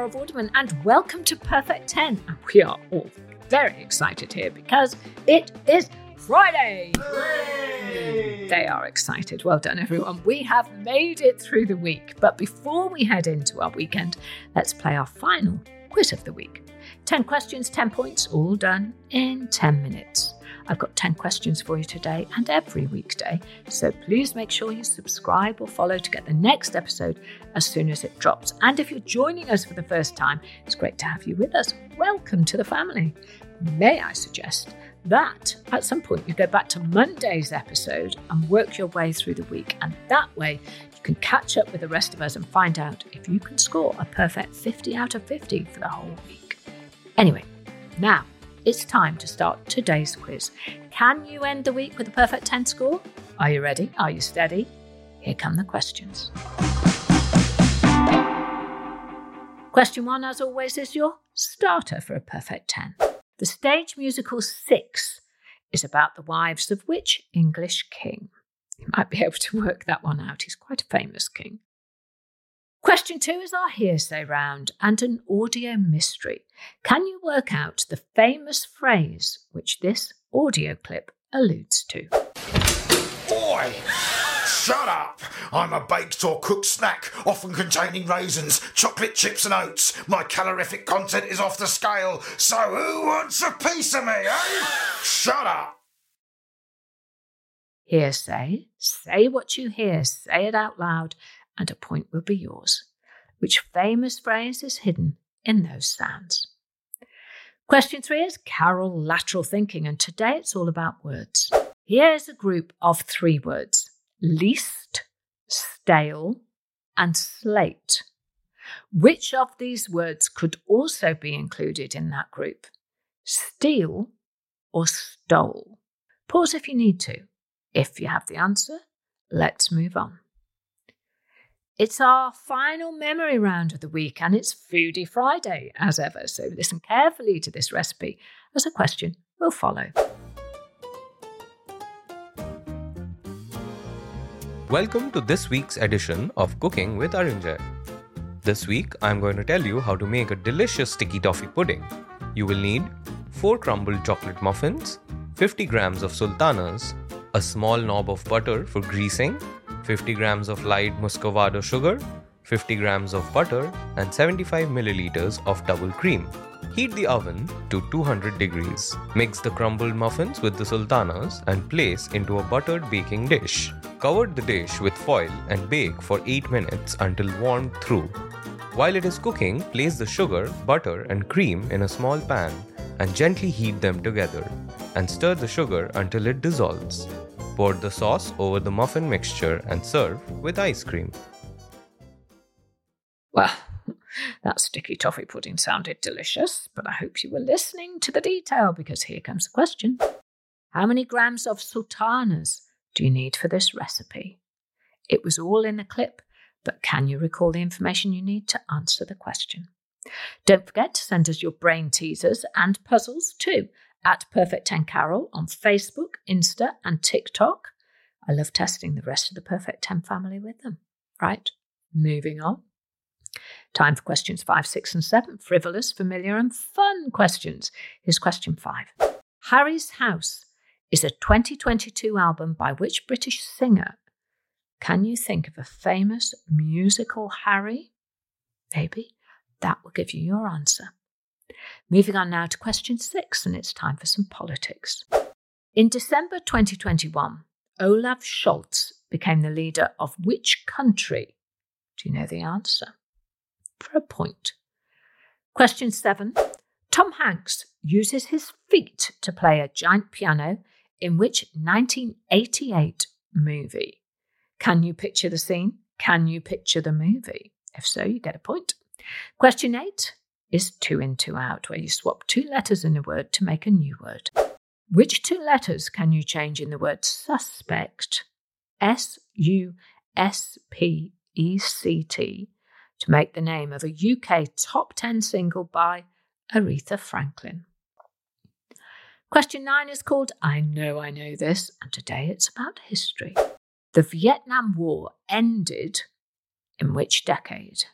I'm Vorderman, and welcome to Perfect 10. And we are all very excited here because it is Friday. They are excited. Well done, everyone. We have made it through the week. But before we head into our weekend, let's play our final quiz of the week. 10 questions, 10 points, all done in 10 minutes. I've got 10 questions for you today and every weekday, so please make sure you subscribe or follow to get the next episode as soon as it drops. And if you're joining us for the first time, it's great to have you with us. Welcome to the family. May I suggest that at some point you go back to Monday's episode and work your way through the week, and that way you can catch up with the rest of us and find out if you can score a perfect 50 out of 50 for the whole week. Anyway, now it's time to start today's quiz. Can you end the week with a perfect 10 score? Are you ready? Are you steady? Here come the questions. Question one, as always, is your starter for a perfect 10. The stage musical Six is about the wives of which English king? You might be able to work that one out. He's quite a famous king. Question two is our hearsay round and an audio mystery. Can you work out the famous phrase which this audio clip alludes to? Boy! Shut up! I'm a baked or cooked snack, often containing raisins, chocolate chips, and oats. My calorific content is off the scale, so who wants a piece of me, eh? Shut up! Hearsay. Say what you hear, say it out loud, and a point will be yours. Which famous phrase is hidden in those sounds? Question three is Carol lateral thinking, and today it's all about words. Here's a group of three words least, stale, and slate. Which of these words could also be included in that group? Steal or stole? Pause if you need to. If you have the answer, let's move on. It's our final memory round of the week and it's Foodie Friday, as ever. So listen carefully to this recipe as a question will follow. Welcome to this week's edition of Cooking with Arinjay. This week, I'm going to tell you how to make a delicious sticky toffee pudding. You will need 4 crumbled chocolate muffins, 50 grams of sultanas, a small knob of butter for greasing, 50 grams of light muscovado sugar, 50 grams of butter, and 75 milliliters of double cream. Heat the oven to 200 degrees. Mix the crumbled muffins with the sultanas and place into a buttered baking dish. Cover the dish with foil and bake for 8 minutes until warmed through. While it is cooking, place the sugar, butter, and cream in a small pan and gently heat them together and stir the sugar until it dissolves. Pour the sauce over the muffin mixture and serve with ice cream. Well, that sticky toffee pudding sounded delicious, but I hope you were listening to the detail because here comes the question. How many grams of sultanas do you need for this recipe? It was all in the clip, but can you recall the information you need to answer the question? Don't forget to send us your brain teasers and puzzles too at Perfect 10 Carol on Facebook, Insta, and TikTok. I love testing the rest of the Perfect 10 family with them. Right, moving on. Time for questions five, six, and seven. Frivolous, familiar, and fun questions. Here's question five Harry's House is a 2022 album by which British singer? Can you think of a famous musical Harry? Maybe that will give you your answer. Moving on now to question six, and it's time for some politics. In December 2021, Olaf Scholz became the leader of which country? Do you know the answer? For a point. Question seven Tom Hanks uses his feet to play a giant piano in which 1988 movie? Can you picture the scene? Can you picture the movie? If so, you get a point. Question eight is two in, two out, where you swap two letters in a word to make a new word. Which two letters can you change in the word suspect, S U S P E C T, to make the name of a UK top 10 single by Aretha Franklin? Question nine is called I Know I Know This, and today it's about history. The Vietnam War ended in which decade?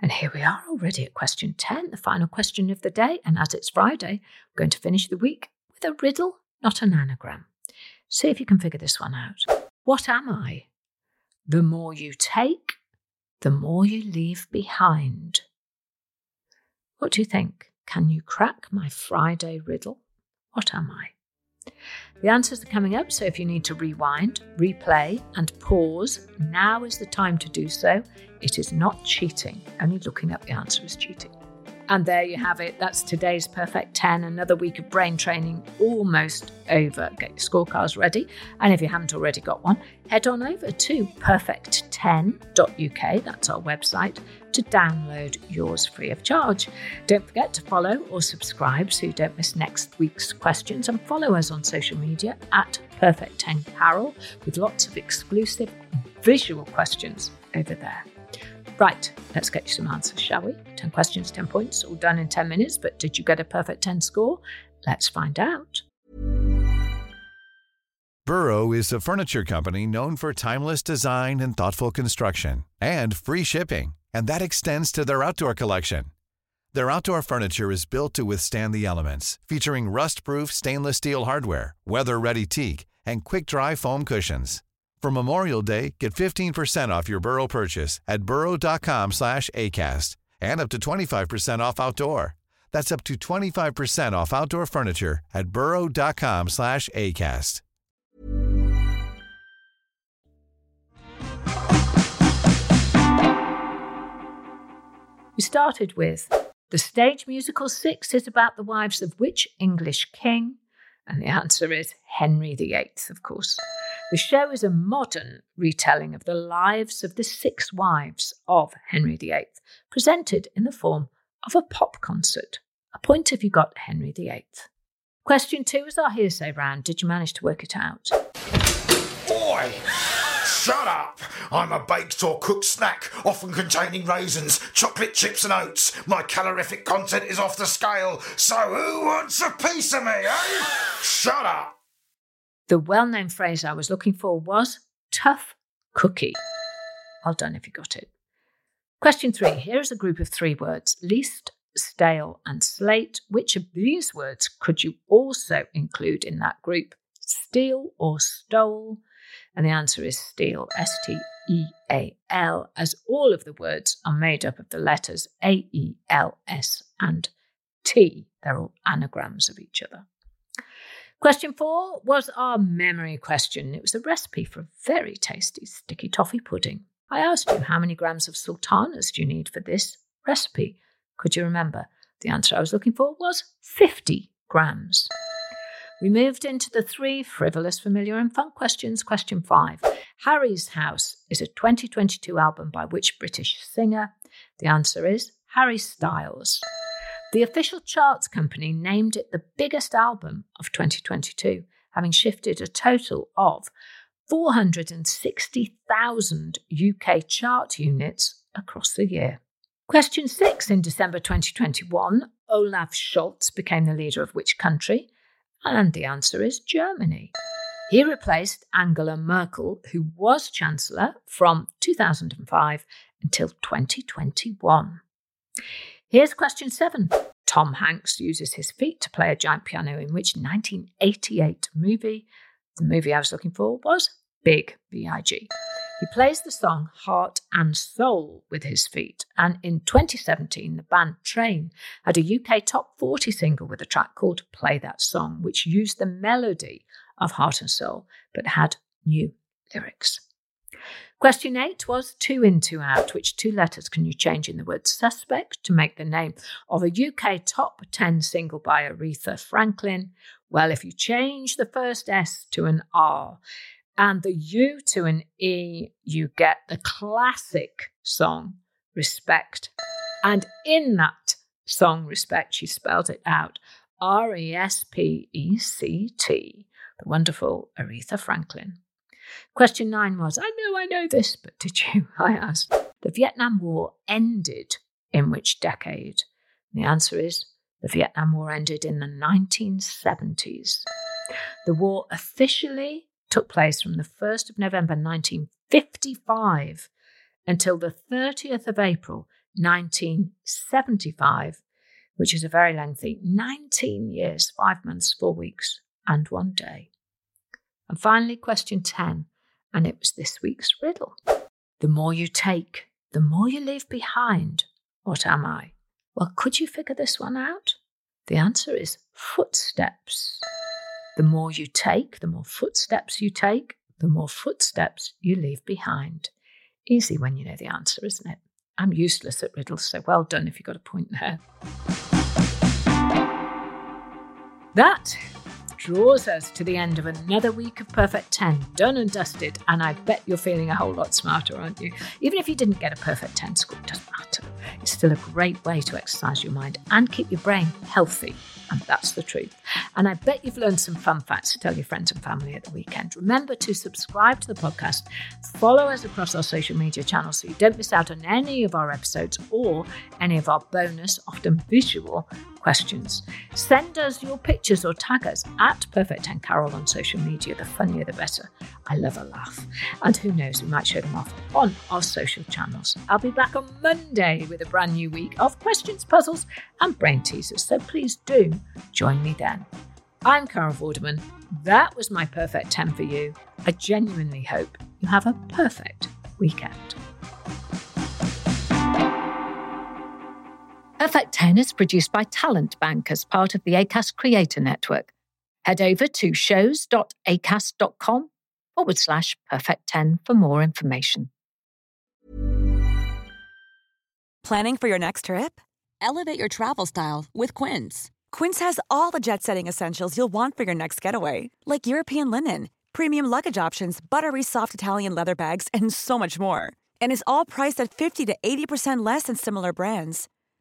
And here we are already at question 10, the final question of the day. And as it's Friday, we're going to finish the week with a riddle, not an anagram. See if you can figure this one out. What am I? The more you take, the more you leave behind. What do you think? Can you crack my Friday riddle? What am I? The answers are coming up, so if you need to rewind, replay, and pause, now is the time to do so. It is not cheating. Only looking up the answer is cheating. And there you have it. That's today's Perfect 10. Another week of brain training almost over. Get your scorecards ready. And if you haven't already got one, head on over to perfect10.uk. That's our website to download yours free of charge. Don't forget to follow or subscribe so you don't miss next week's questions. And follow us on social media at Perfect 10 Carol with lots of exclusive visual questions over there. Right, let's get you some answers, shall we? 10 questions, 10 points, all done in 10 minutes, but did you get a perfect 10 score? Let's find out. Burrow is a furniture company known for timeless design and thoughtful construction and free shipping, and that extends to their outdoor collection. Their outdoor furniture is built to withstand the elements, featuring rust proof stainless steel hardware, weather ready teak, and quick dry foam cushions. For Memorial Day, get 15% off your Burrow purchase at burrow.com slash ACAST and up to 25% off outdoor. That's up to 25% off outdoor furniture at burrow.com slash ACAST. We started with the stage musical Six is about the wives of which English king? And the answer is Henry VIII, of course. The show is a modern retelling of the lives of the six wives of Henry VIII, presented in the form of a pop concert. A point if you got Henry VIII. Question two is our hearsay round. Did you manage to work it out? Oi! Shut up! I'm a baked or cooked snack, often containing raisins, chocolate chips, and oats. My calorific content is off the scale, so who wants a piece of me, eh? Shut up! The well known phrase I was looking for was tough cookie. Well done if you got it. Question three here is a group of three words least, stale, and slate. Which of these words could you also include in that group? Steal or stole? And the answer is steal, S T E A L, as all of the words are made up of the letters A E L S and T. They're all anagrams of each other. Question four was our memory question. It was a recipe for a very tasty sticky toffee pudding. I asked you how many grams of sultanas do you need for this recipe? Could you remember? The answer I was looking for was 50 grams. We moved into the three frivolous, familiar, and fun questions. Question five Harry's House is a 2022 album by which British singer? The answer is Harry Styles. The official charts company named it the biggest album of 2022, having shifted a total of 460,000 UK chart units across the year. Question six In December 2021, Olaf Scholz became the leader of which country? And the answer is Germany. He replaced Angela Merkel, who was Chancellor from 2005 until 2021. Here's question seven. Tom Hanks uses his feet to play a giant piano in which 1988 movie, the movie I was looking for, was Big B.I.G. He plays the song Heart and Soul with his feet, and in 2017, the band Train had a UK top 40 single with a track called Play That Song, which used the melody of Heart and Soul but had new lyrics. Question eight was two in, two out. Which two letters can you change in the word suspect to make the name of a UK top 10 single by Aretha Franklin? Well, if you change the first S to an R and the U to an E, you get the classic song Respect. And in that song Respect, she spelled it out R E S P E C T, the wonderful Aretha Franklin. Question nine was I know I know this, but did you? I asked. The Vietnam War ended in which decade? And the answer is the Vietnam War ended in the 1970s. The war officially took place from the 1st of November 1955 until the 30th of April 1975, which is a very lengthy 19 years, 5 months, 4 weeks, and 1 day. And finally, question 10, and it was this week's riddle. The more you take, the more you leave behind. What am I? Well, could you figure this one out? The answer is footsteps. The more you take, the more footsteps you take, the more footsteps you leave behind. Easy when you know the answer, isn't it? I'm useless at riddles, so well done if you got a point there. That draws us to the end of another week of Perfect 10, done and dusted, and I bet you're feeling a whole lot smarter, aren't you? Even if you didn't get a Perfect 10 score, it doesn't matter. It's still a great way to exercise your mind and keep your brain healthy. And that's the truth. And I bet you've learned some fun facts to tell your friends and family at the weekend. Remember to subscribe to the podcast, follow us across our social media channels so you don't miss out on any of our episodes or any of our bonus, often visual questions. Send us your pictures or tag us at Perfect 10 Carol on social media. The funnier, the better. I love a laugh. And who knows, we might show them off on our social channels. I'll be back on Monday with a brand new week of questions, puzzles, and brain teasers. So please do join me then. I'm Carol Vorderman. That was my perfect 10 for you. I genuinely hope you have a perfect weekend. Perfect 10 is produced by Talent Bank as part of the ACAST Creator Network. Head over to shows.acast.com forward slash perfect 10 for more information. Planning for your next trip? Elevate your travel style with Quince. Quince has all the jet setting essentials you'll want for your next getaway, like European linen, premium luggage options, buttery soft Italian leather bags, and so much more. And is all priced at 50 to 80% less than similar brands.